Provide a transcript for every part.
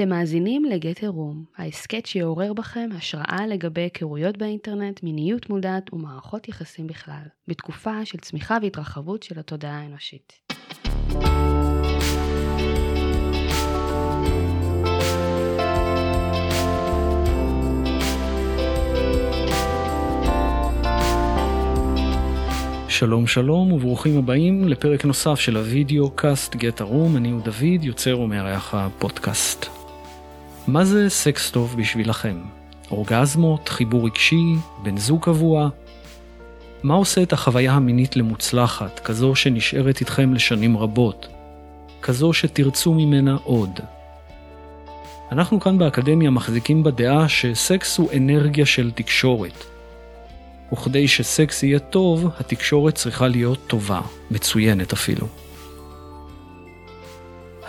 אתם מאזינים לגט עירום, ההסכת שיעורר בכם השראה לגבי היכרויות באינטרנט, מיניות מודעת ומערכות יחסים בכלל, בתקופה של צמיחה והתרחבות של התודעה האנושית. שלום שלום וברוכים הבאים לפרק נוסף של הוידאו קאסט גט הרום, אני הוא דוד, יוצר ומארח הפודקאסט. מה זה סקס טוב בשבילכם? אורגזמות, חיבור רגשי, בן זוג קבוע? מה עושה את החוויה המינית למוצלחת, כזו שנשארת איתכם לשנים רבות? כזו שתרצו ממנה עוד? אנחנו כאן באקדמיה מחזיקים בדעה שסקס הוא אנרגיה של תקשורת. וכדי שסקס יהיה טוב, התקשורת צריכה להיות טובה, מצוינת אפילו.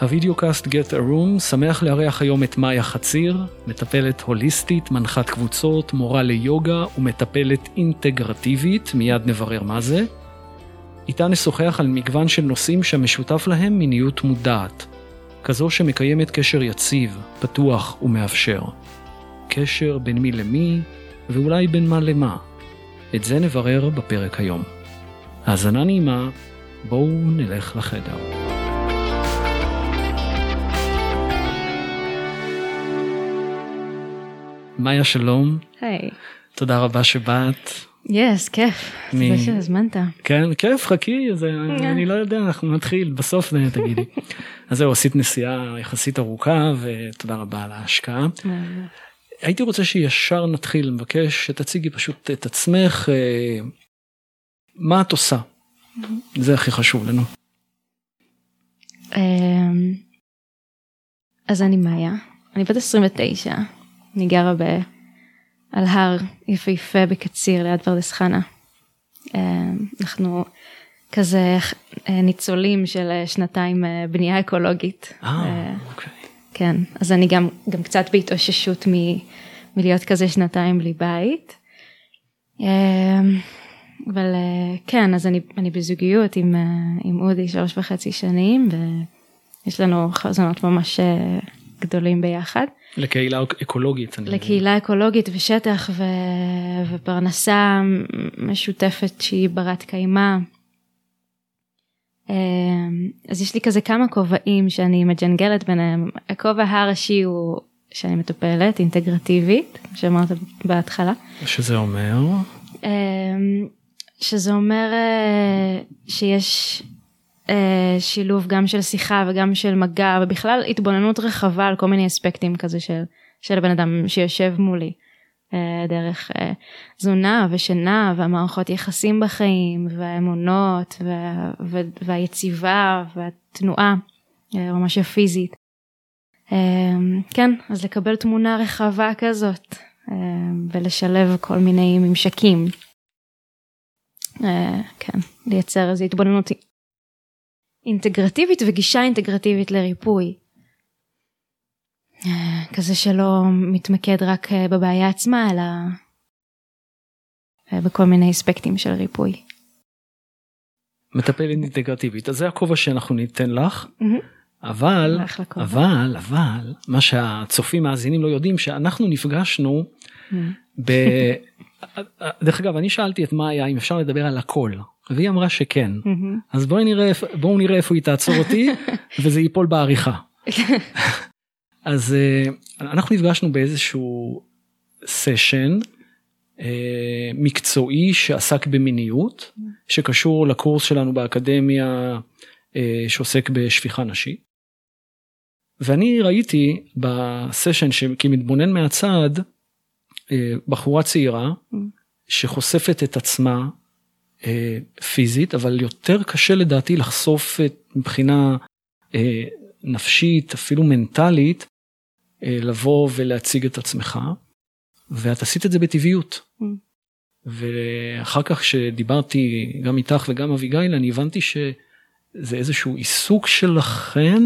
הווידאו קאסט Get a Room שמח לארח היום את מאיה חציר, מטפלת הוליסטית, מנחת קבוצות, מורה ליוגה ומטפלת אינטגרטיבית, מיד נברר מה זה. איתה נשוחח על מגוון של נושאים שהמשותף להם מיניות מודעת, כזו שמקיימת קשר יציב, פתוח ומאפשר. קשר בין מי למי, ואולי בין מה למה. את זה נברר בפרק היום. האזנה נעימה, בואו נלך לחדר. מאיה שלום. היי. תודה רבה שבאת. יס, כיף. זה שהזמנת. כן, כיף, חכי, yeah. אני לא יודע, אנחנו נתחיל, בסוף תגידי. אז זהו, עשית נסיעה יחסית ארוכה, ותודה רבה על ההשקעה. הייתי רוצה שישר נתחיל, מבקש שתציגי פשוט את עצמך, אה, מה את עושה? זה הכי חשוב לנו. אמ, אז אני מאיה, אני בת 29, אני גרה ב... על הר יפהפה בקציר ליד פרדס חנה. אמ, אנחנו כזה אה, ניצולים של אה, שנתיים בנייה אקולוגית. אה, אוקיי. כן, אז אני גם, גם קצת בהתאוששות מ, מלהיות כזה שנתיים בלי בית. אמ, אבל אה, כן, אז אני, אני בזוגיות עם, אה, עם אודי שלוש וחצי שנים, ויש לנו חזונות ממש אה, גדולים ביחד. לקהילה אקולוגית. לקהילה אקולוגית ושטח ו... ופרנסה משותפת שהיא ברת קיימא. אמ, אז יש לי כזה כמה כובעים שאני מג'נגלת ביניהם. הכובע הראשי הוא שאני מטפלת אינטגרטיבית, שאמרת בהתחלה. שזה אומר? אמ, שזה אומר אה, שיש אה, שילוב גם של שיחה וגם של מגע ובכלל התבוננות רחבה על כל מיני אספקטים כזה של, של הבן אדם שיושב מולי. אה, דרך אה, תזונה ושינה והמערכות יחסים בחיים והאמונות וה, והיציבה והתנועה אה, ממש הפיזית. כן אז לקבל תמונה רחבה כזאת ולשלב כל מיני ממשקים. כן לייצר איזו התבוננות אינטגרטיבית וגישה אינטגרטיבית לריפוי. כזה שלא מתמקד רק אה, בבעיה עצמה אלא אה, בכל מיני אספקטים של ריפוי. מטפלת אינטגרטיבית אז זה הכובע שאנחנו ניתן לך. אבל אבל אבל מה שהצופים מאזינים לא יודעים שאנחנו נפגשנו ב... דרך אגב אני שאלתי את מאיה אם אפשר לדבר על הכל והיא אמרה שכן אז בואי נראה בואו נראה איפה היא תעצור אותי וזה ייפול בעריכה. אז uh, אנחנו נפגשנו באיזשהו סשן uh, מקצועי שעסק במיניות שקשור לקורס שלנו באקדמיה uh, שעוסק בשפיכה נשית. ואני ראיתי בסשן שכמתבונן מהצד בחורה צעירה שחושפת את עצמה פיזית אבל יותר קשה לדעתי לחשוף את מבחינה uh, נפשית אפילו מנטלית אה, לבוא ולהציג את עצמך ואת עשית את זה בטבעיות. Mm. ואחר כך שדיברתי גם איתך וגם אביגיל אני הבנתי שזה איזשהו עיסוק שלכן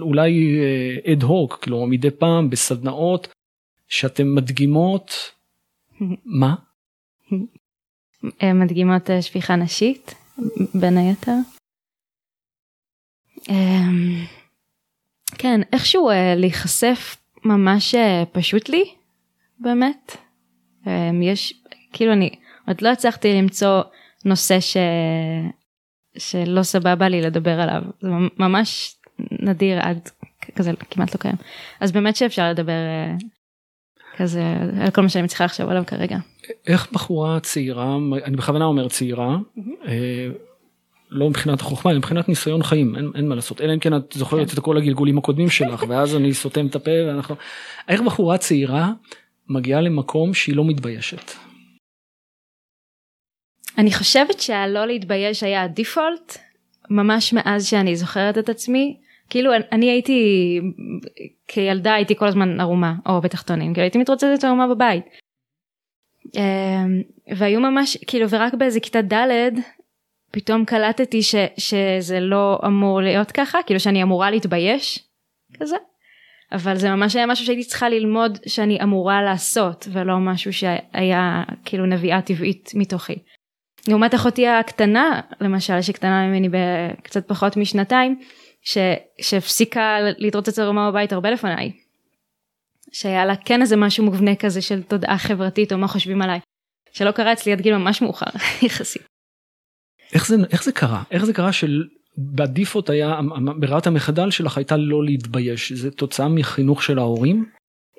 אולי אד אה, הוק כלומר מדי פעם בסדנאות שאתם מדגימות מה? מדגימות אה, שפיכה נשית בין היתר. אמ, כן, איכשהו אה, להיחשף ממש אה, פשוט לי, באמת. אה, יש, כאילו אני עוד לא הצלחתי למצוא נושא ש... שלא סבבה לי לדבר עליו, זה ממש נדיר עד כזה כמעט לא קיים. אז באמת שאפשר לדבר אה, כזה על כל מה שאני מצליחה לחשוב עליו כרגע. איך בחורה צעירה, אני בכוונה אומר צעירה, אה, לא מבחינת החוכמה, אלא מבחינת ניסיון חיים, אין, אין מה לעשות, אלא אם כן את זוכרת כן. את כל הגלגולים הקודמים שלך, ואז אני סותם את הפה ואנחנו... איך בחורה צעירה מגיעה למקום שהיא לא מתביישת? אני חושבת שהלא להתבייש היה הדיפולט, ממש מאז שאני זוכרת את עצי, כאילו אני הייתי כילדה הייתי כל הזמן ערומה או בתחתונים כאילו הייתי מתרוצצת ערומה בבית. אמ, והיו ממש כאילו ורק באיזה כיתה ד' פתאום קלטתי ש, שזה לא אמור להיות ככה כאילו שאני אמורה להתבייש כזה. אבל זה ממש היה משהו שהייתי צריכה ללמוד שאני אמורה לעשות ולא משהו שהיה כאילו נביאה טבעית מתוכי. לעומת אחותי הקטנה למשל שקטנה ממני בקצת פחות משנתיים ש, שהפסיקה להתרוצץ ערומה בבית הרבה לפניי. שהיה לה כן איזה משהו מובנה כזה של תודעה חברתית או מה חושבים עליי. שלא קרה אצלי עד גיל ממש מאוחר יחסית. איך זה איך זה קרה איך זה קרה של בדיפות היה ברירת המחדל שלך הייתה לא להתבייש זה תוצאה מחינוך של ההורים?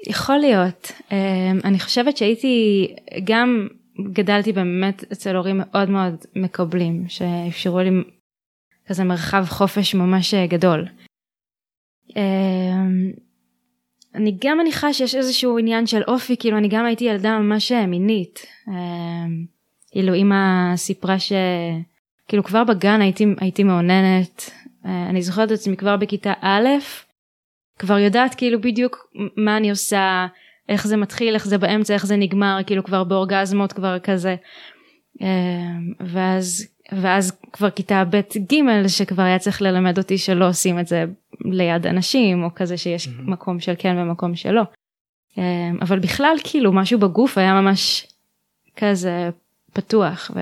יכול להיות אמ, אני חושבת שהייתי גם גדלתי באמת אצל הורים מאוד מאוד מקבלים שאפשרו לי כזה מרחב חופש ממש אה, גדול. אמ, אני גם מניחה שיש איזשהו עניין של אופי כאילו אני גם הייתי ילדה ממש אה, מינית. כאילו אמא סיפרה שכאילו כבר בגן הייתי הייתי מאוננת אה, אני זוכרת את עצמי כבר בכיתה א' כבר יודעת כאילו בדיוק מה אני עושה איך זה מתחיל איך זה באמצע איך זה נגמר כאילו כבר באורגזמות כבר כזה אמ, ואז ואז כבר כיתה ב' ג' שכבר היה צריך ללמד אותי שלא עושים את זה ליד אנשים או כזה שיש mm-hmm. מקום של כן ומקום שלא. אמ, אבל בכלל כאילו משהו בגוף היה ממש כזה פתוח. ו...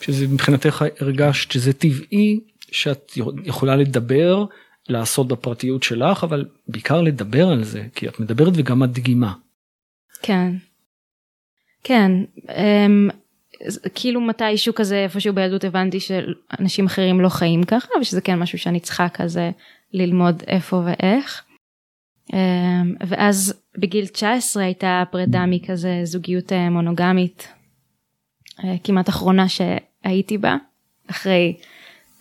שזה מבחינתך הרגשת שזה טבעי שאת יכולה לדבר לעשות בפרטיות שלך אבל בעיקר לדבר על זה כי את מדברת וגם מדגימה. כן. כן. כאילו מתישהו כזה איפשהו בילדות הבנתי שאנשים אחרים לא חיים ככה ושזה כן משהו שאני צריכה כזה ללמוד איפה ואיך. אמ, ואז בגיל 19 הייתה פרידה מכזה זוגיות אה, מונוגמית אה, כמעט אחרונה שהייתי בה אחרי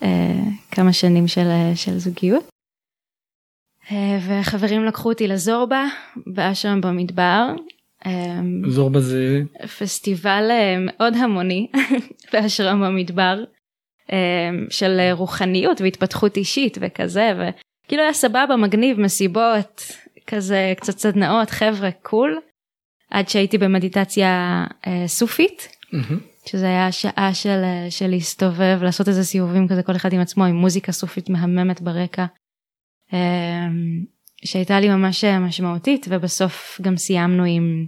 אה, כמה שנים של, של זוגיות. וחברים לקחו אותי לזורבה באשרם במדבר זורבה זה פסטיבל מאוד המוני בהשרם במדבר אמ, של רוחניות והתפתחות אישית וכזה וכאילו היה סבבה מגניב מסיבות כזה קצת סדנאות חבר'ה קול עד שהייתי במדיטציה אה, סופית שזה היה שעה של, אה, של להסתובב לעשות איזה סיבובים כזה כל אחד עם עצמו עם מוזיקה סופית מהממת ברקע. שהייתה לי ממש אה, משמעותית ובסוף גם סיימנו עם,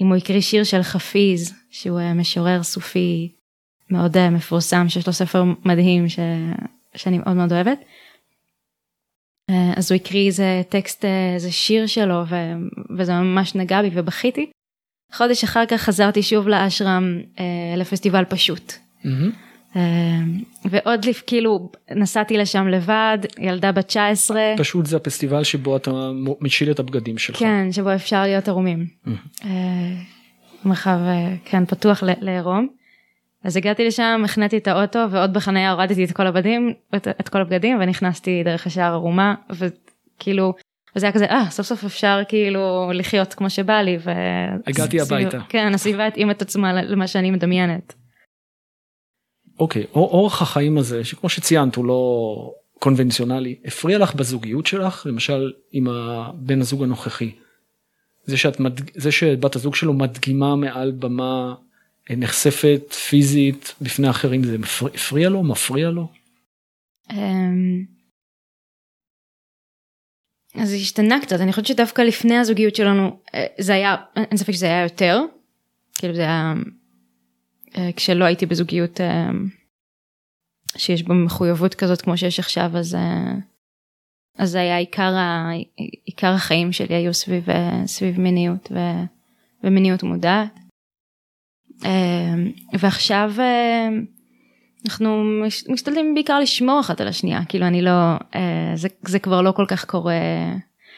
אם הוא הקריא שיר של חפיז שהוא אה, משורר סופי מאוד אה, מפורסם שיש לו ספר מדהים ש... שאני מאוד מאוד אוהבת. אז הוא הקריא איזה טקסט איזה שיר שלו ו... וזה ממש נגע בי ובכיתי. חודש אחר כך חזרתי שוב לאשרם לפסטיבל פשוט. Mm-hmm. אמ, ועוד לפ... כאילו נסעתי לשם לבד ילדה בת 19 פשוט זה הפסטיבל שבו אתה משיל את הבגדים שלך כן שבו אפשר להיות ערומים אה, מרחב אה, כן פתוח לעירום. אז הגעתי לשם החנאתי את האוטו ועוד בחניה הורדתי את כל הבגדים את, את כל הבגדים ונכנסתי דרך השער ערומה וכאילו וזה היה כזה אה סוף סוף אפשר כאילו לחיות כמו שבא לי. הגעתי הביתה. כן הסביבה התאים את עצמה למה שאני מדמיינת. אוקיי, אורח החיים הזה, שכמו שציינת הוא לא קונבנציונלי, הפריע לך בזוגיות שלך, למשל עם הבן הזוג הנוכחי. זה, שאת, זה שבת הזוג שלו מדגימה מעל במה נחשפת פיזית בפני אחרים, זה הפריע לו? מפריע לו? אמ, אז זה השתנה קצת, אני חושבת שדווקא לפני הזוגיות שלנו אה, זה היה, אין ספק שזה היה יותר, כאילו זה היה אה, כשלא הייתי בזוגיות אה, שיש בה מחויבות כזאת כמו שיש עכשיו אז אה, אז זה היה עיקר, ה, עיקר החיים שלי היו סביב, סביב מיניות ו, ומיניות מודעת. ועכשיו אנחנו משתדלים בעיקר לשמור אחת על השנייה כאילו אני לא זה, זה כבר לא כל כך קורה.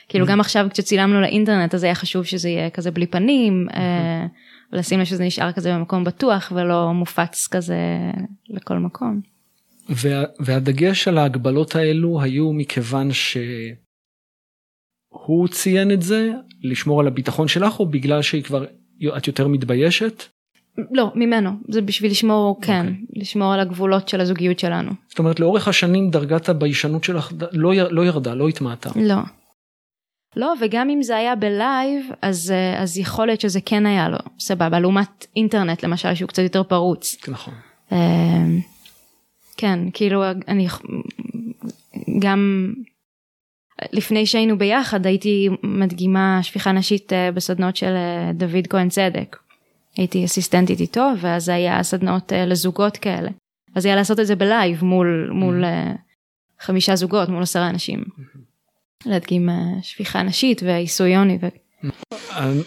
כאילו גם עכשיו כשצילמנו לאינטרנט אז היה חשוב שזה יהיה כזה בלי פנים ולשים לב שזה נשאר כזה במקום בטוח ולא מופץ כזה לכל מקום. וה, והדגש על ההגבלות האלו היו מכיוון שהוא ציין את זה לשמור על הביטחון שלך או בגלל שהיא כבר את יותר מתביישת? לא ממנו זה בשביל לשמור כן okay. אוקיי. לשמור על הגבולות של הזוגיות שלנו. זאת אומרת לאורך השנים דרגת הביישנות שלך לא, לא ירדה לא התמעטה. לא. לא וגם אם זה היה בלייב אז אז יכול להיות שזה כן היה לו סבבה לעומת אינטרנט למשל שהוא קצת יותר פרוץ. נכון. אמ, כן כאילו אני גם לפני שהיינו ביחד הייתי מדגימה שפיכה נשית אה, בסדנות של אה, דוד כהן צדק. הייתי אסיסטנטית איתו ואז היה סדנות אה, לזוגות כאלה. אז היה לעשות את זה בלייב מול מול mm-hmm. חמישה זוגות מול עשרה אנשים. Mm-hmm. להדגים שפיכה נשית ועיסוי יוני. ו...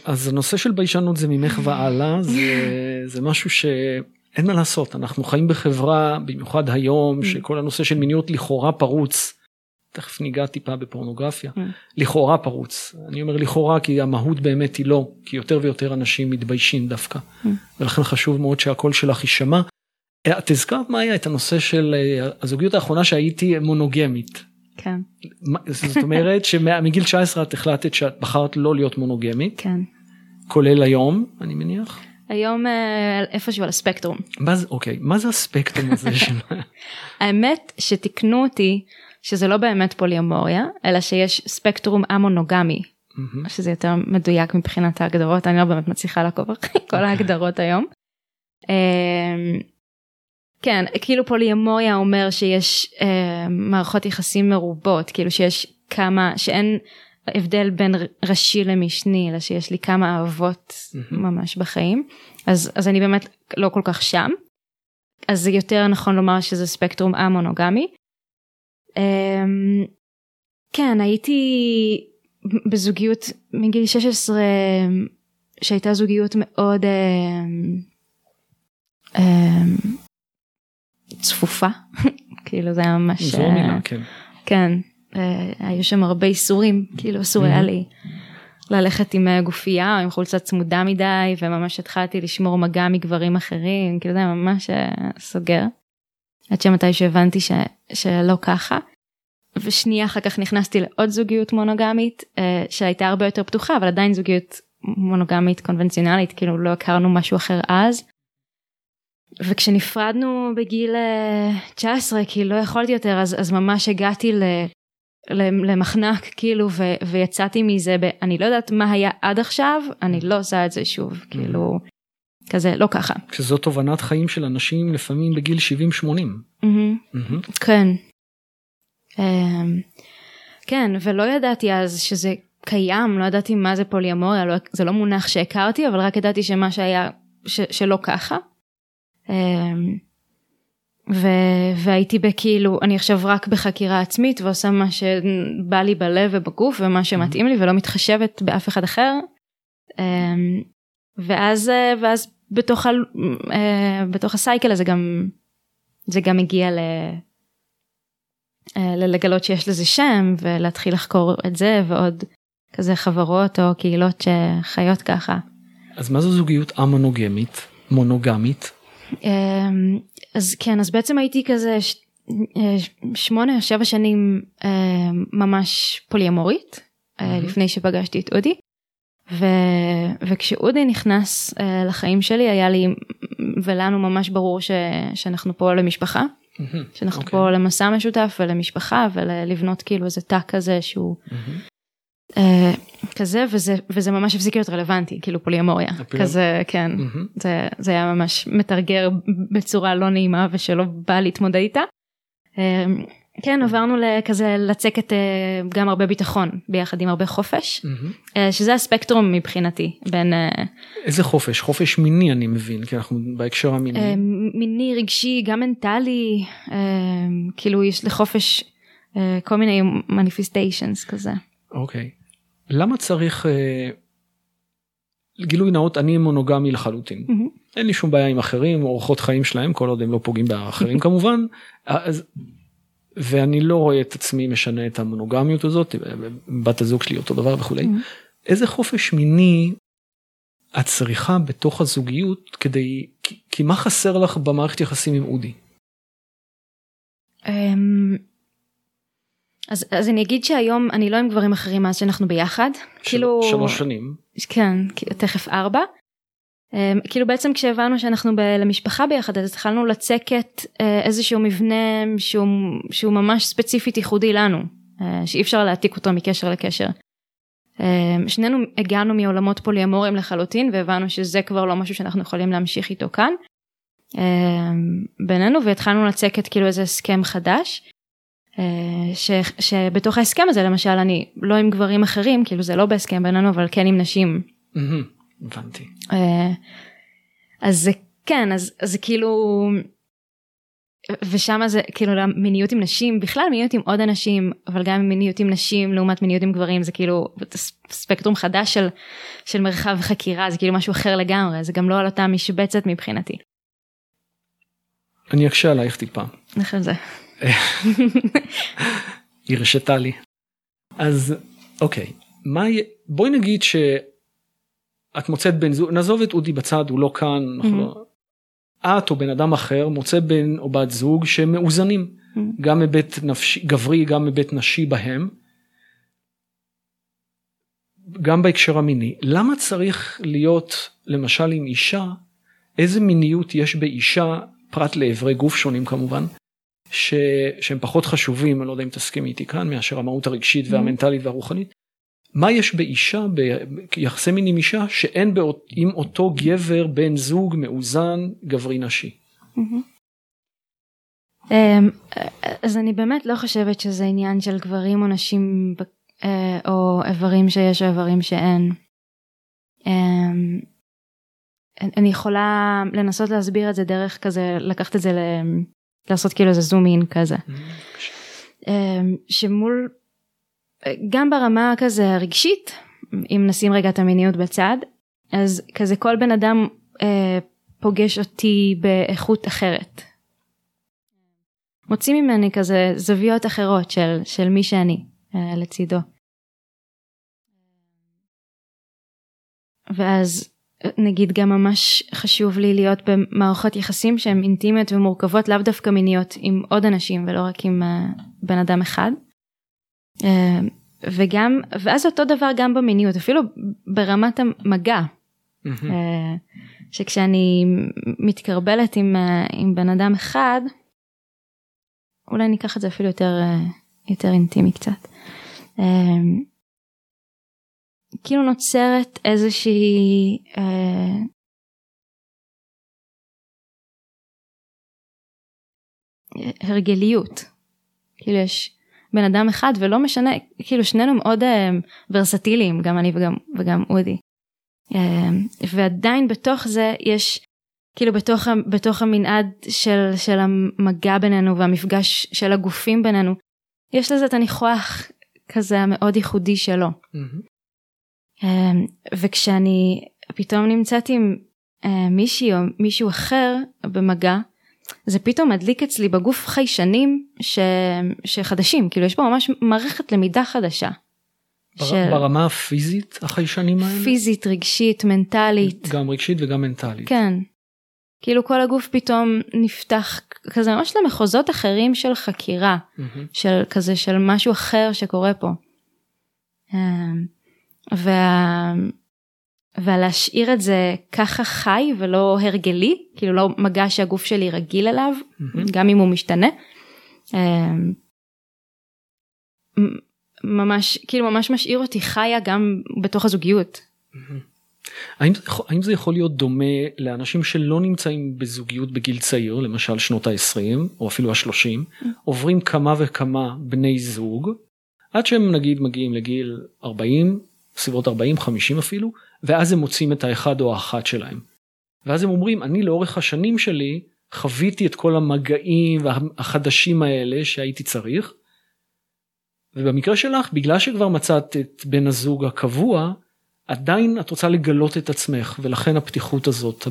אז הנושא של ביישנות זה ממך והלאה זה, זה משהו ש... אין מה לעשות אנחנו חיים בחברה במיוחד היום mm. שכל הנושא של מיניות לכאורה פרוץ. תכף ניגע טיפה בפורנוגרפיה mm. לכאורה פרוץ אני אומר לכאורה כי המהות באמת היא לא כי יותר ויותר אנשים מתביישים דווקא mm. ולכן חשוב מאוד שהקול שלך יישמע. אה, את הזכרת מה היה את הנושא של אה, הזוגיות האחרונה שהייתי מונוגמית. כן. זאת אומרת שמגיל 19 את החלטת שאת בחרת לא להיות מונוגמית. כן. כולל היום אני מניח. היום אה, איפשהו על הספקטרום. מה זה, אוקיי, מה זה הספקטרום הזה של... האמת שתיקנו אותי שזה לא באמת פוליומוריה, אלא שיש ספקטרום המונוגמי, שזה יותר מדויק מבחינת ההגדרות, אני לא באמת מצליחה לעקוב אחרי כל אוקיי. ההגדרות היום. כן, כאילו פוליומוריה אומר שיש אה, מערכות יחסים מרובות, כאילו שיש כמה, שאין הבדל בין ראשי למשני אלא שיש לי כמה אהבות. ממש בחיים אז אז אני באמת לא כל כך שם. אז זה יותר נכון לומר שזה ספקטרום א-מונוגמי. Um, כן הייתי בזוגיות מגיל 16 שהייתה זוגיות מאוד um, um, צפופה כאילו זה היה ממש זו מילה כן. כן אה, היו שם הרבה איסורים כאילו אסור היה לי ללכת עם אה, גופייה או עם חולצה צמודה מדי וממש התחלתי לשמור מגע מגברים אחרים כאילו זה ממש אה, סוגר. עד שמתי שהבנתי ש, שלא ככה. ושנייה אחר כך נכנסתי לעוד זוגיות מונוגמית שהייתה הרבה יותר פתוחה אבל עדיין זוגיות מונוגמית קונבנציונלית כאילו לא הכרנו משהו אחר אז. וכשנפרדנו בגיל 19 כאילו לא יכולתי יותר אז, אז ממש הגעתי למחנק כאילו ו, ויצאתי מזה ב, אני לא יודעת מה היה עד עכשיו אני לא עושה את זה שוב mm-hmm. כאילו כזה לא ככה. שזו תובנת חיים של אנשים לפעמים בגיל 70-80. Mm-hmm. Mm-hmm. כן. Um, כן ולא ידעתי אז שזה קיים לא ידעתי מה זה פוליאמוריה לא, זה לא מונח שהכרתי אבל רק ידעתי שמה שהיה ש, שלא ככה. Um, ו- והייתי בכאילו אני עכשיו רק בחקירה עצמית ועושה מה שבא לי בלב ובגוף ומה שמתאים לי ולא מתחשבת באף אחד אחר. אמ, ואז ואז בתוך, ה, אה, בתוך הסייקל הזה גם זה גם הגיע ל... אה, לגלות שיש לזה שם ולהתחיל לחקור את זה ועוד כזה חברות או קהילות שחיות ככה. אז מה זו זוגיות א-מונוגמית? מונוגמית? אמ, אז כן אז בעצם הייתי כזה ש... אה, שמונה או שבע שנים אה, ממש פוליומורית mm-hmm. לפני שפגשתי את אודי. ו... וכשאודי נכנס לחיים שלי היה לי ולנו ממש ברור ש... שאנחנו פה למשפחה. Mm-hmm. שאנחנו okay. אוקיי. פה למסע משותף ולמשפחה ולבנות כאילו איזה תא כזה שהוא mm-hmm. אה, כזה וזה וזה ממש הפסיק להיות רלוונטי כאילו פוליומוריה כזה כן. זה זה היה ממש מתרגר בצורה לא נעימה ושלא בא להתמודד איתה. אה, כן עברנו לכזה לצקת אה, גם הרבה ביטחון ביחד עם הרבה חופש שזה הספקטרום מבחינתי בין איזה חופש? חופש מיני אני מבין כי אנחנו בהקשר המיני. מיני רגשי גם מנטלי כאילו יש לחופש כל מיני מניפיסטיישנס כזה. אוקיי. למה צריך גילוי נאות אני מונוגמי לחלוטין mm-hmm. אין לי שום בעיה עם אחרים אורחות חיים שלהם כל עוד הם לא פוגעים באחרים כמובן אז ואני לא רואה את עצמי משנה את המונוגמיות הזאת בת הזוג שלי אותו דבר וכולי mm-hmm. איזה חופש מיני את צריכה בתוך הזוגיות כדי כי, כי מה חסר לך במערכת יחסים עם אודי. אמ, אז, אז אני אגיד שהיום אני לא עם גברים אחרים מאז שאנחנו ביחד. של, כאילו... שלוש שנים. כן, תכף ארבע. Um, כאילו בעצם כשהבנו שאנחנו ב- למשפחה ביחד אז התחלנו לצקת uh, איזשהו מבנה שהוא, שהוא ממש ספציפית ייחודי לנו, uh, שאי אפשר להעתיק אותו מקשר לקשר. Uh, שנינו הגענו מעולמות פוליאמוריים לחלוטין והבנו שזה כבר לא משהו שאנחנו יכולים להמשיך איתו כאן. uh, בינינו והתחלנו לצקת כאילו איזה הסכם חדש. אה, ש, שבתוך ההסכם הזה למשל אני לא עם גברים אחרים כאילו זה לא בהסכם בינינו אבל כן עם נשים. הבנתי. אה, אז זה כן אז זה כאילו ושם זה כאילו מיניות עם נשים בכלל מיניות עם עוד אנשים אבל גם מיניות עם נשים לעומת מיניות עם גברים זה כאילו ספקטרום חדש של, של מרחב חקירה זה כאילו משהו אחר לגמרי זה גם לא על אותה משבצת מבחינתי. אני אקשה עלייך טיפה. נכון זה. היא הרשתה לי. אז אוקיי, מה, בואי נגיד שאת מוצאת בן זוג, נעזוב את אודי בצד, הוא לא כאן, mm-hmm. לא... את או בן אדם אחר מוצא בן או בת זוג שמאוזנים, mm-hmm. גם היבט נפשי, גברי, גם היבט נשי בהם. גם בהקשר המיני, למה צריך להיות למשל עם אישה, איזה מיניות יש באישה, פרט לאיברי גוף שונים כמובן, ש... שהם פחות חשובים, אני לא יודע אם תסכים איתי כאן, מאשר המהות הרגשית mm-hmm. והמנטלית והרוחנית. מה יש באישה, ביחסי מין עם אישה, שאין באות... עם אותו גבר בן זוג מאוזן גברי נשי? Mm-hmm. אמ, אז אני באמת לא חושבת שזה עניין של גברים או נשים אה, או איברים שיש או איברים שאין. אמ, אני יכולה לנסות להסביר את זה דרך כזה לקחת את זה לעשות כאילו איזה זום אין כזה. אמ, שמול גם ברמה כזה הרגשית אם נשים רגע את המיניות בצד אז כזה כל בן אדם אה, פוגש אותי באיכות אחרת. מוציא ממני כזה זוויות אחרות של, של מי שאני אה, לצידו. ואז נגיד גם ממש חשוב לי להיות במערכות יחסים שהן אינטימיות ומורכבות לאו דווקא מיניות עם עוד אנשים ולא רק עם uh, בן אדם אחד. Uh, וגם ואז אותו דבר גם במיניות אפילו ברמת המגע. Uh, שכשאני מתקרבלת עם, עם בן אדם אחד אולי ניקח את זה אפילו יותר יותר אינטימי קצת. כאילו נוצרת איזושהי אה, הרגליות. כאילו יש בן אדם אחד ולא משנה, כאילו שנינו מאוד אה, ורסטיליים, גם אני וגם, וגם אודי. אה, ועדיין בתוך זה יש, כאילו בתוך, בתוך המנעד של, של המגע בינינו והמפגש של הגופים בינינו, יש לזה את הניחוח כזה המאוד ייחודי שלו. Mm-hmm. אמ, וכשאני פתאום נמצאת עם אה, מישהי או מישהו אחר במגע זה פתאום מדליק אצלי בגוף חיישנים ש... שחדשים כאילו יש פה ממש מערכת למידה חדשה. בר... של... ברמה הפיזית החיישנים האלה? פיזית רגשית מנטלית. גם רגשית וגם מנטלית. כן. כאילו כל הגוף פתאום נפתח כזה ממש למחוזות אחרים של חקירה mm-hmm. של כזה של משהו אחר שקורה פה. וה... ולהשאיר את זה ככה חי ולא הרגלי, כאילו לא מגע שהגוף שלי רגיל אליו, mm-hmm. גם אם הוא משתנה. אמ, ממש, כאילו ממש משאיר אותי חיה גם בתוך הזוגיות. Mm-hmm. האם, האם זה יכול להיות דומה לאנשים שלא נמצאים בזוגיות בגיל צעיר, למשל שנות ה-20 או אפילו ה-30, mm-hmm. עוברים כמה וכמה בני זוג, עד שהם נגיד מגיעים לגיל 40, סביבות 40-50 אפילו, ואז הם מוצאים את האחד או האחת שלהם. ואז הם אומרים, אני לאורך השנים שלי חוויתי את כל המגעים החדשים האלה שהייתי צריך, ובמקרה שלך בגלל שכבר מצאת את בן הזוג הקבוע עדיין את רוצה לגלות את עצמך ולכן הפתיחות הזאת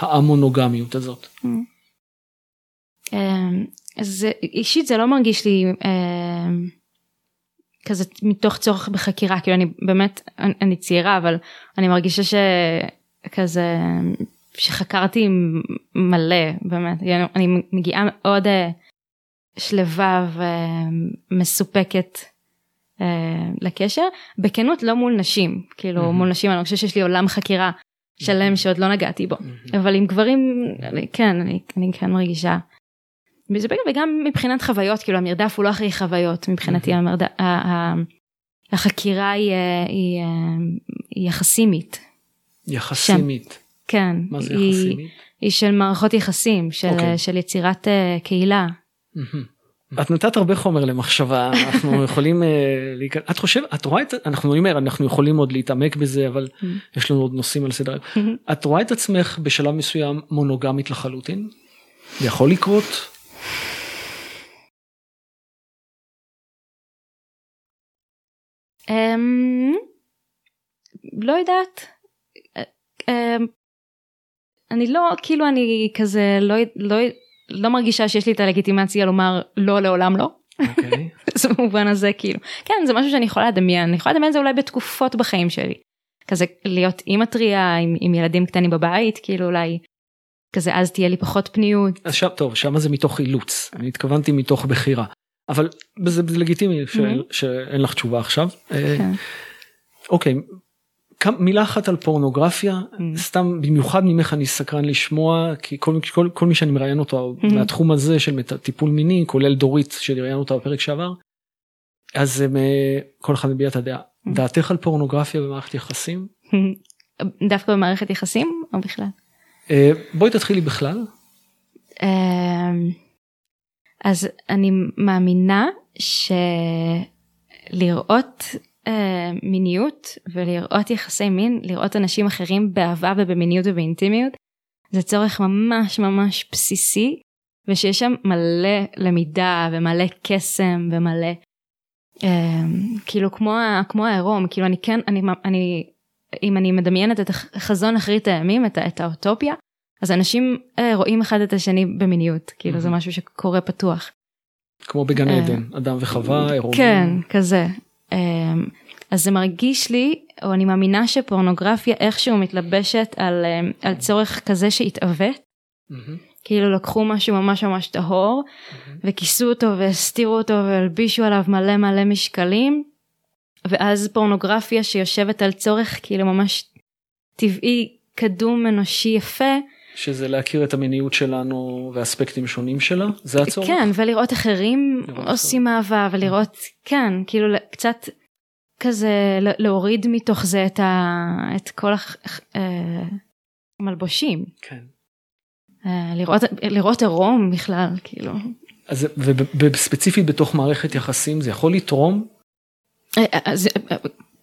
המונוגמיות הזאת. אמ, אז אישית זה לא מרגיש לי אמ, כזה מתוך צורך בחקירה כאילו אני באמת אני צעירה אבל אני מרגישה שכזה שחקרתי מלא באמת. אני מגיעה מאוד אה, שלווה ומסופקת אה, לקשר בכנות לא מול נשים. כאילו מול נשים אני חושבת שיש לי עולם חקירה שלם שעוד לא נגעתי בו. אבל עם גברים כן אני, אני כן מרגישה. וגם מבחינת חוויות כאילו המרדף הוא לא אחרי חוויות מבחינתי המרדף, החקירה היא, אה, היא, היא יחסימית. יחסימית. כן. מה זה היא, יחסימית? היא של מערכות יחסים של, okay. אוקיי. של יצירת קהילה. את נתת הרבה חומר למחשבה אנחנו יכולים להיכנס את חושבת את רואה את אנחנו אני אומר אנחנו יכולים עוד להתעמק בזה אבל יש לנו עוד נושאים על סדר את רואה את עצמך בשלב מסוים מונוגמית לחלוטין? זה יכול לקרות? לא יודעת. Um, אני לא כאילו אני כזה לא לא לא מרגישה שיש לי את הלגיטימציה לומר לא לעולם לא. אוקיי. במובן הזה כאילו כן זה משהו שאני יכולה לדמיין אני יכולה לדמיין זה אולי בתקופות בחיים שלי. כזה להיות אימא טריה עם, עם ילדים קטנים בבית כאילו אולי כזה אז תהיה לי פחות פניות. אז שם טוב שם זה מתוך אילוץ אני התכוונתי מתוך בחירה אבל זה, לגיטימי mm-hmm. שאין לך תשובה עכשיו. אה, כן. אוקיי מילה אחת על פורנוגרפיה mm. סתם במיוחד ממך אני סקרן לשמוע כי כל, כל, כל מי שאני מראיין אותו mm-hmm. מהתחום הזה של טיפול מיני כולל דורית שראיין אותה בפרק שעבר. אז אה, כל אחד מביע את הדעה mm-hmm. דעתך על פורנוגרפיה במערכת יחסים? דווקא במערכת יחסים או בכלל? אה, בואי תתחילי בכלל. אז אני מאמינה שלראות אה, מיניות ולראות יחסי מין, לראות אנשים אחרים באהבה ובמיניות ובאינטימיות, זה צורך ממש ממש בסיסי, ושיש שם מלא למידה ומלא קסם ומלא, אה, כאילו כמו, כמו העירום, כאילו אני כן, אני, אני, אם אני מדמיינת את החזון אחרית הימים, את, את האוטופיה, אז אנשים אה, רואים אחד את השני במיניות, כאילו mm-hmm. זה משהו שקורה פתוח. כמו בגן אה, עדן, אדם וחווה, עירום. כן, כזה. אמ, אז זה מרגיש לי, או אני מאמינה שפורנוגרפיה איכשהו מתלבשת על, אמ, על צורך כזה שהתעוות. Mm-hmm. כאילו לקחו משהו ממש ממש טהור mm-hmm. וכיסו אותו והסתירו אותו והלבישו עליו מלא מלא משקלים ואז פורנוגרפיה שיושבת על צורך כאילו ממש טבעי קדום אנושי יפה שזה להכיר את המיניות שלנו ואספקטים שונים שלה? זה הצורך? כן ולראות אחרים עושים אהבה ולראות כן כאילו קצת כזה להוריד מתוך זה את, ה, את כל המלבושים. כן. אה, לראות לראות עירום בכלל כאילו. אז וספציפית בתוך מערכת יחסים זה יכול לתרום. אה, אה, אז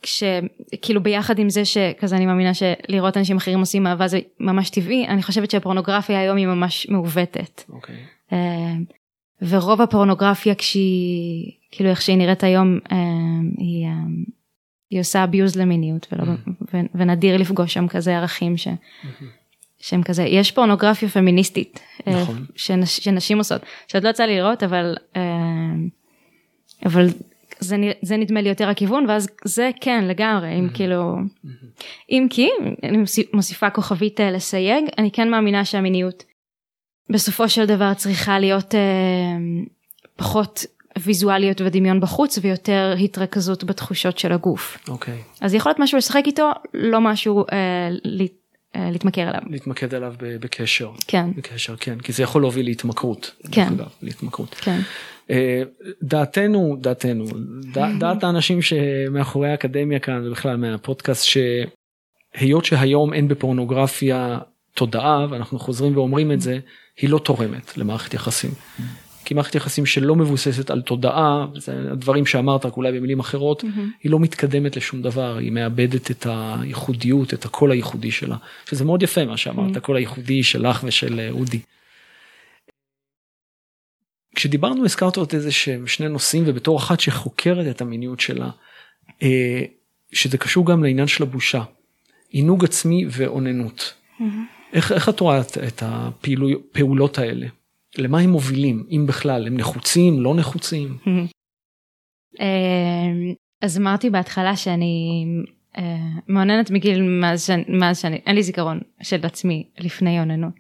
כשכאילו ביחד עם זה שכזה אני מאמינה שלראות אנשים אחרים עושים אהבה זה ממש טבעי אני חושבת שהפורנוגרפיה היום היא ממש מעוותת. Okay. אוקיי. אה, ורוב הפורנוגרפיה כשהיא כאילו איך שהיא נראית היום אה, היא, אה, היא עושה abuse למיניות ולא, mm-hmm. ונדיר לפגוש שם כזה ערכים ש, mm-hmm. שהם כזה יש פורנוגרפיה פמיניסטית נכון. שנש, שנשים עושות שעוד לא יצא לי לראות אבל אבל זה, זה נדמה לי יותר הכיוון ואז זה כן לגמרי אם כאילו אם כי אני מוסיפה כוכבית אה, לסייג אני כן מאמינה שהמיניות בסופו של דבר צריכה להיות אה, פחות ויזואליות ודמיון בחוץ ויותר התרכזות בתחושות של הגוף. אוקיי. Okay. אז יכול להיות משהו לשחק איתו לא משהו אה, אה, להתמכר אליו. להתמקד עליו בקשר. כן. בקשר, כן. כי זה יכול להוביל להתמכרות. כן. להתמכרות. כן. אה, דעתנו, דעתנו, דעת האנשים שמאחורי האקדמיה כאן ובכלל מהפודקאסט שהיות שהיום אין בפורנוגרפיה תודעה ואנחנו חוזרים ואומרים את זה, היא לא תורמת למערכת יחסים. כי מערכת יחסים שלא מבוססת על תודעה, זה הדברים שאמרת רק אולי במילים אחרות, mm-hmm. היא לא מתקדמת לשום דבר, היא מאבדת את הייחודיות, את הקול הייחודי שלה, שזה מאוד יפה מה שאמרת, mm-hmm. הקול הייחודי שלך ושל אה, אודי. כשדיברנו הזכרת עוד איזה שהם שני נושאים ובתור אחת שחוקרת את המיניות שלה, אה, שזה קשור גם לעניין של הבושה, עינוג עצמי ואוננות. Mm-hmm. איך, איך את רואה את, את הפעולות האלה? למה הם מובילים, אם בכלל, הם נחוצים, לא נחוצים? אה, אז אמרתי בהתחלה שאני אה, מאוננת מגיל מאז שאני, מאז שאני, אין לי זיכרון של עצמי לפני אוננות.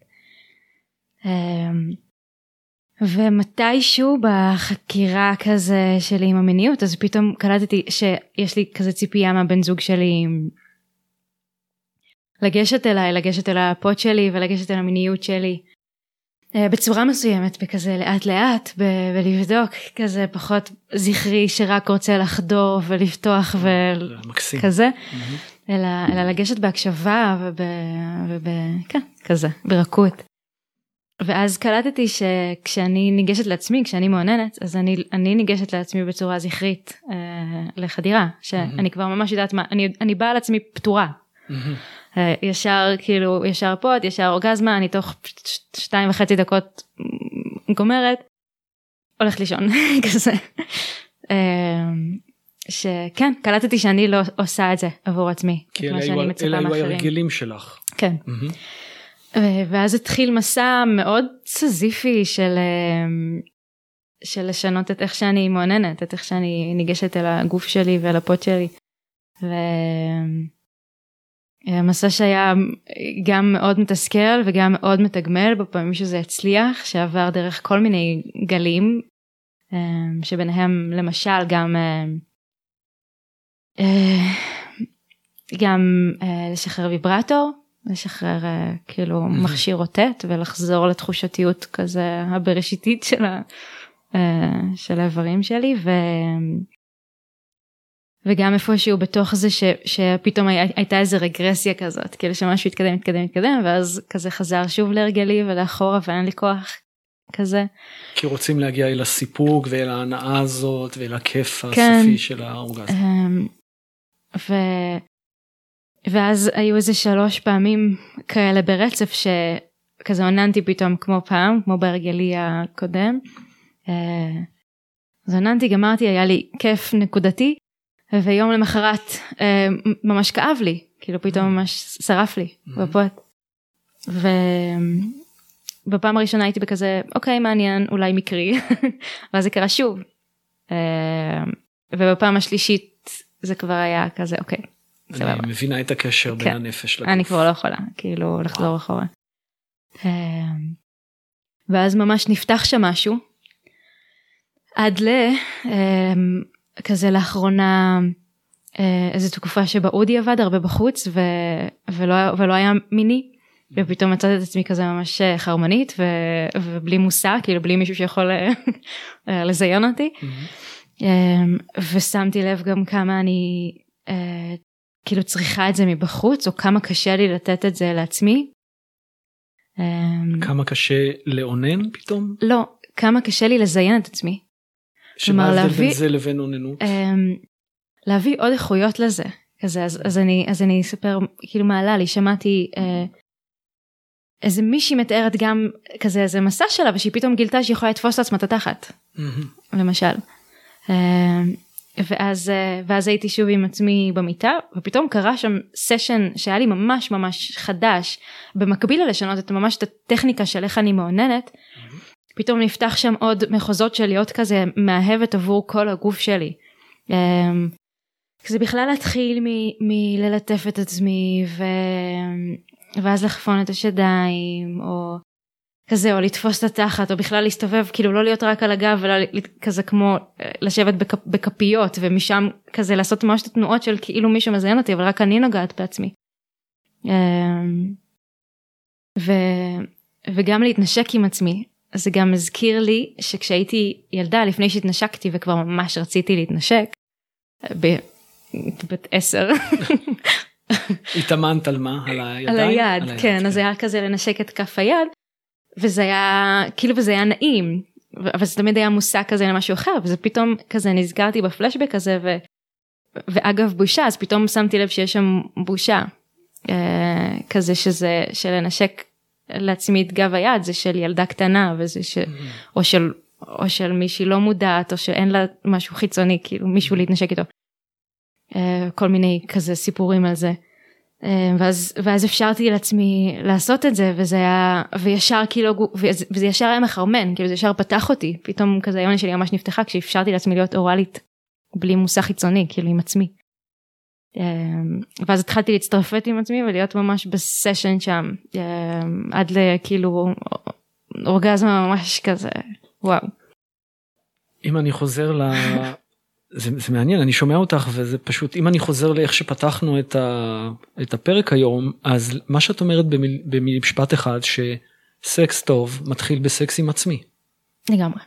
ומתישהו בחקירה כזה שלי עם המיניות אז פתאום קלטתי שיש לי כזה ציפייה מהבן זוג שלי לגשת אליי, לגשת אל הפוט שלי ולגשת אל המיניות שלי. אה, בצורה מסוימת בכזה לאט לאט ולבדוק כזה פחות זכרי שרק רוצה לחדור ולפתוח וכזה אלא, אלא לגשת בהקשבה וכן כזה ברכות. ואז קלטתי שכשאני ניגשת לעצמי כשאני מעוננת אז אני, אני ניגשת לעצמי בצורה זכרית אה, לחדירה שאני כבר ממש יודעת מה אני, אני באה על עצמי פתורה. אה, ישר כאילו ישר פוד ישר אורגזמה אני תוך שתיים וחצי דקות גומרת הולכת לישון כזה. אה, שכן קלטתי שאני לא עושה את זה עבור עצמי. כי אלה היו הרגלים שלך. כן. ואז התחיל מסע מאוד סזיפי של של לשנות את איך שאני מעוננת את איך שאני ניגשת אל הגוף שלי ואל הפוט שלי. מסע שהיה גם מאוד מתסכל וגם מאוד מתגמל בפעמים שזה הצליח שעבר דרך כל מיני גלים שביניהם למשל גם גם לשחרר ויברטור לשחרר כאילו מכשיר רוטט ולחזור לתחושתיות כזה הבראשיתית של, ה, של האיברים שלי ו... וגם איפשהו בתוך זה ש, שפתאום היה, הייתה איזה רגרסיה כזאת כאילו שמשהו התקדם התקדם התקדם ואז כזה חזר שוב להרגלי ולאחורה ואין לי כוח כזה. כי רוצים להגיע אל הסיפוק ואל ההנאה הזאת ואל הכיף כן, הסופי של האורגזם. אמ, ו... ואז היו איזה שלוש פעמים כאלה ברצף שכזה עוננתי פתאום כמו פעם כמו בהרגלי הקודם. אה, אז עוננתי גמרתי היה לי כיף נקודתי ויום למחרת אה, ממש כאב לי כאילו פתאום ממש שרף לי בפוט. ובפעם הראשונה הייתי בכזה אוקיי מעניין אולי מקרי ואז זה קרה שוב. אה, ובפעם השלישית זה כבר היה כזה אוקיי אני מבינה את הקשר בין כן. הנפש לגוף. אני כבר לא יכולה כאילו לחזור אחורה. אמ, ואז ממש נפתח שם משהו. עד ל... אמ, כזה לאחרונה אה, איזו תקופה שבה אודי עבד הרבה בחוץ ו... ולא, ולא היה מיני. ופתאום מצאתי את עצמי כזה ממש אה, חרמנית ו... ובלי מושא כאילו בלי מישהו שיכול אה, לזיין אותי. Mm-hmm. ושמתי לב גם כמה אני כאילו צריכה את זה מבחוץ או כמה קשה לי לתת את זה לעצמי. אמ, כמה קשה לאונן פתאום? לא, כמה קשה לי לזיין את עצמי. שמה ההבדל בין זה לבין אוננות? אמ, להביא עוד איכויות לזה. כזה, אז, אז אני אז אני אספר כאילו מה עלה לי שמעתי אה, איזה מישהי מתארת גם כזה איזה מסע שלה ושהיא פתאום גילתה שהיא יכולה לתפוס לעצמה את התחת למשל. אה, ואז אה, ואז הייתי שוב עם עצמי במיטה ופתאום קרה שם סשן שהיה לי ממש ממש חדש במקביל ללשנות את ממש את הטכניקה של איך אני מאוננת. פתאום נפתח שם עוד מחוזות של להיות כזה מאהבת עבור כל הגוף שלי. אמ, זה בכלל להתחיל מללטף את עצמי ו... ואז לחפון את השדיים או כזה או לתפוס את התחת או בכלל להסתובב כאילו לא להיות רק על הגב אלא כזה כמו אה, לשבת בכ, בכפיות ומשם כזה לעשות ממש את התנועות של כאילו מישהו מזיין אותי אבל רק אני נוגעת בעצמי. אמ, ו, וגם להתנשק עם עצמי זה גם הזכיר לי שכשהייתי ילדה לפני שהתנשקתי וכבר ממש רציתי להתנשק. בת עשר. התאמנת על מה? על הידיים? על היד, כן, כן, אז היה כזה לנשק את כף היד וזה היה כאילו וזה היה נעים אבל זה תמיד היה מושג כזה למשהו אחר וזה פתאום כזה נזכרתי בפלשבק הזה ו, ואגב בושה אז פתאום שמתי לב שיש שם בושה אה, כזה שזה של לנשק לעצמי את גב היד זה של ילדה קטנה וזה ש... Mm-hmm. או של או של מישהי לא מודעת או שאין לה משהו חיצוני כאילו מישהו להתנשק איתו. אה, כל מיני כזה סיפורים על זה. אה, ואז ואז אפשרתי לעצמי לעשות את זה וזה היה וישר כאילו וזה ישר היה מחרמן כאילו זה ישר פתח אותי פתאום כזה היונה שלי ממש נפתחה כשאפשרתי לעצמי להיות אוראלית בלי מושא חיצוני כאילו עם עצמי. ואז התחלתי להצטרפת עם עצמי ולהיות ממש בסשן שם עד לכאילו אורגזמה ממש כזה וואו. אם אני חוזר. זה, זה מעניין אני שומע אותך וזה פשוט אם אני חוזר לאיך שפתחנו את, ה, את הפרק היום אז מה שאת אומרת במיל, במשפט אחד שסקס טוב מתחיל בסקס עם עצמי. לגמרי.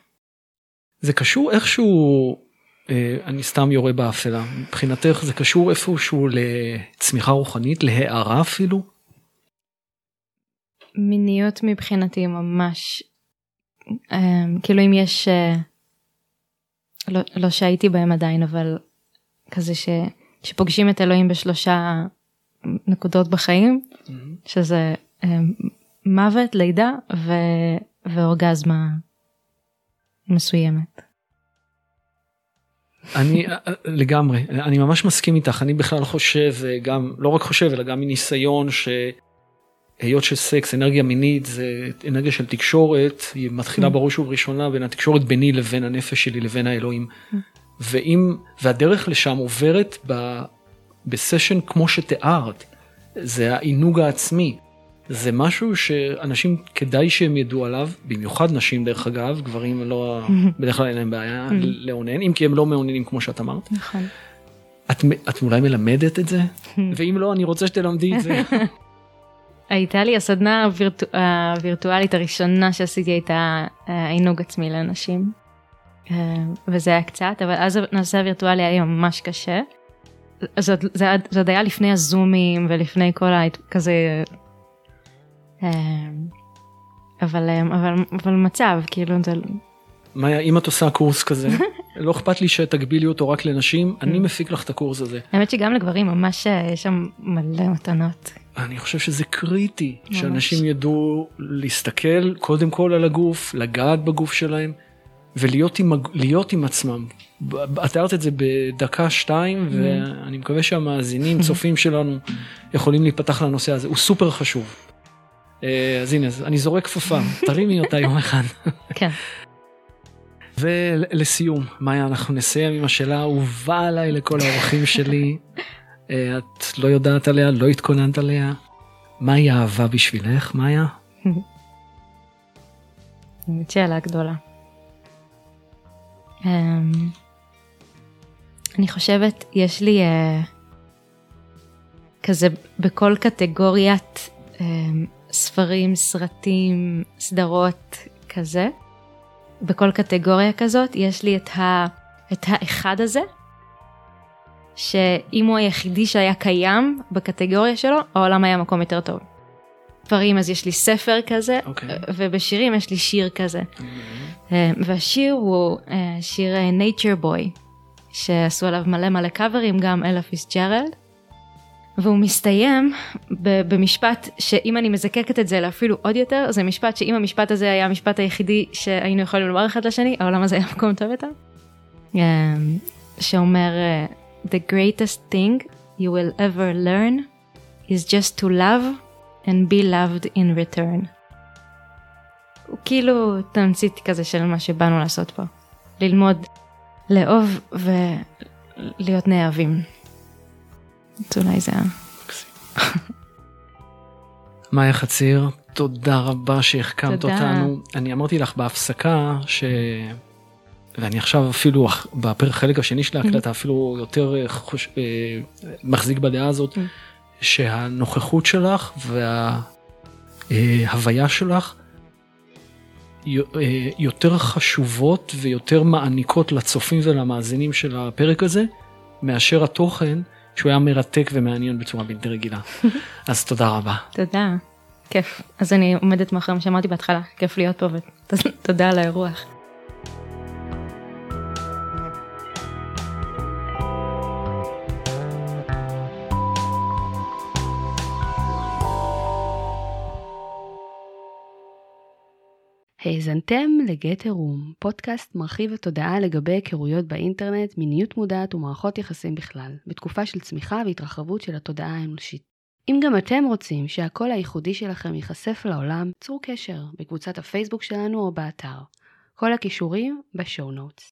זה קשור איכשהו אה, אני סתם יורה באפלה מבחינתך זה קשור איפשהו לצמיחה רוחנית להערה אפילו. מיניות מבחינתי ממש אה, כאילו אם יש אה, לא, לא שהייתי בהם עדיין אבל כזה ש, שפוגשים את אלוהים בשלושה נקודות בחיים mm-hmm. שזה מוות לידה ו, ואורגזמה מסוימת. אני לגמרי אני ממש מסכים איתך אני בכלל חושב גם לא רק חושב אלא גם מניסיון שהיות שסקס אנרגיה מינית זה אנרגיה של תקשורת היא מתחילה mm. בראש ובראשונה בין התקשורת ביני לבין הנפש שלי לבין האלוהים. Mm. ואם והדרך לשם עוברת ב, בסשן כמו שתיארת זה העינוג העצמי זה משהו שאנשים כדאי שהם ידעו עליו במיוחד נשים דרך אגב גברים לא בדרך כלל אין להם בעיה לאונן אם כי הם לא מעוננים כמו שאת אמרת. נכון. את, את אולי מלמדת את זה ואם לא אני רוצה שתלמדי את זה. הייתה לי הסדנה הווירטואלית הראשונה שעשיתי הייתה אה, עינוג עצמי לאנשים אה, וזה היה קצת אבל אז הנושא הווירטואלי היה לי ממש קשה. זה, זה, זה עוד היה לפני הזומים ולפני כל הכזה אמ, אבל אמ, אבל אבל מצב כאילו זה. מאיה אם את עושה קורס כזה לא אכפת לי שתגבילי אותו רק לנשים אני mm. מפיק לך את הקורס הזה. האמת שגם לגברים ממש אה, יש שם מלא מתנות. אני חושב שזה קריטי ממש. שאנשים ידעו להסתכל קודם כל על הגוף לגעת בגוף שלהם ולהיות עם, עם עצמם. את תיארת את זה בדקה שתיים mm. ואני מקווה שהמאזינים צופים שלנו יכולים להיפתח לנושא הזה הוא סופר חשוב. אה, אז הנה אני זורק כפפה תרימי אותה יום אחד. כן. ולסיום מאיה אנחנו נסיים עם השאלה האהובה עליי לכל האורחים שלי. אה, את לא יודעת עליה לא התכוננת עליה. מהי אהבה בשבילך מאיה? זאת שאלה גדולה. אמ, אני חושבת יש לי uh, כזה בכל קטגוריית um, ספרים, סרטים, סדרות כזה. בכל קטגוריה כזאת יש לי את, את האחד הזה, שאם הוא היחידי שהיה קיים בקטגוריה שלו, העולם היה מקום יותר טוב. ספרים אז יש לי ספר כזה, okay. אוקיי. ובשירים יש לי שיר כזה. Mm-hmm. והשיר הוא אה, שיר אה, Nature Boy, שעשו עליו מלא מלא קאברים, גם אלה פיסג'רלד. והוא מסתיים במשפט שאם אני מזקקת את זה לאפילו עוד יותר זה משפט שאם המשפט הזה היה המשפט היחידי שהיינו יכולים לומר אחד לשני העולם הזה היה מקום טוב יותר. שאומר the greatest thing you will ever learn is just to love and be loved in return. הוא כאילו תמצית כזה של מה שבאנו לעשות פה. ללמוד לאהוב ולהיות נאהבים. אז אולי זה מאיה חציר, תודה רבה שהחכמת. אותנו. אני אמרתי לך בהפסקה ש... ואני עכשיו אפילו בחלק השני של ההקלטה אפילו יותר אה, חוש... אה, מחזיק בדעה הזאת, שהנוכחות שלך וההוויה שלך אה, יותר חשובות ויותר מעניקות לצופים ולמאזינים של הפרק הזה מאשר התוכן שהוא היה מרתק ומעניין בצורה בלתי רגילה. אז תודה רבה. תודה, כיף. אז אני עומדת מאחורי מה שאמרתי בהתחלה, כיף להיות פה ותודה על האירוח. האזנתם לגט עירום, פודקאסט מרחיב התודעה לגבי היכרויות באינטרנט, מיניות מודעת ומערכות יחסים בכלל, בתקופה של צמיחה והתרחבות של התודעה האנושית. אם גם אתם רוצים שהקול הייחודי שלכם ייחשף לעולם, צרו קשר בקבוצת הפייסבוק שלנו או באתר. כל הכישורים בשואו נוטס.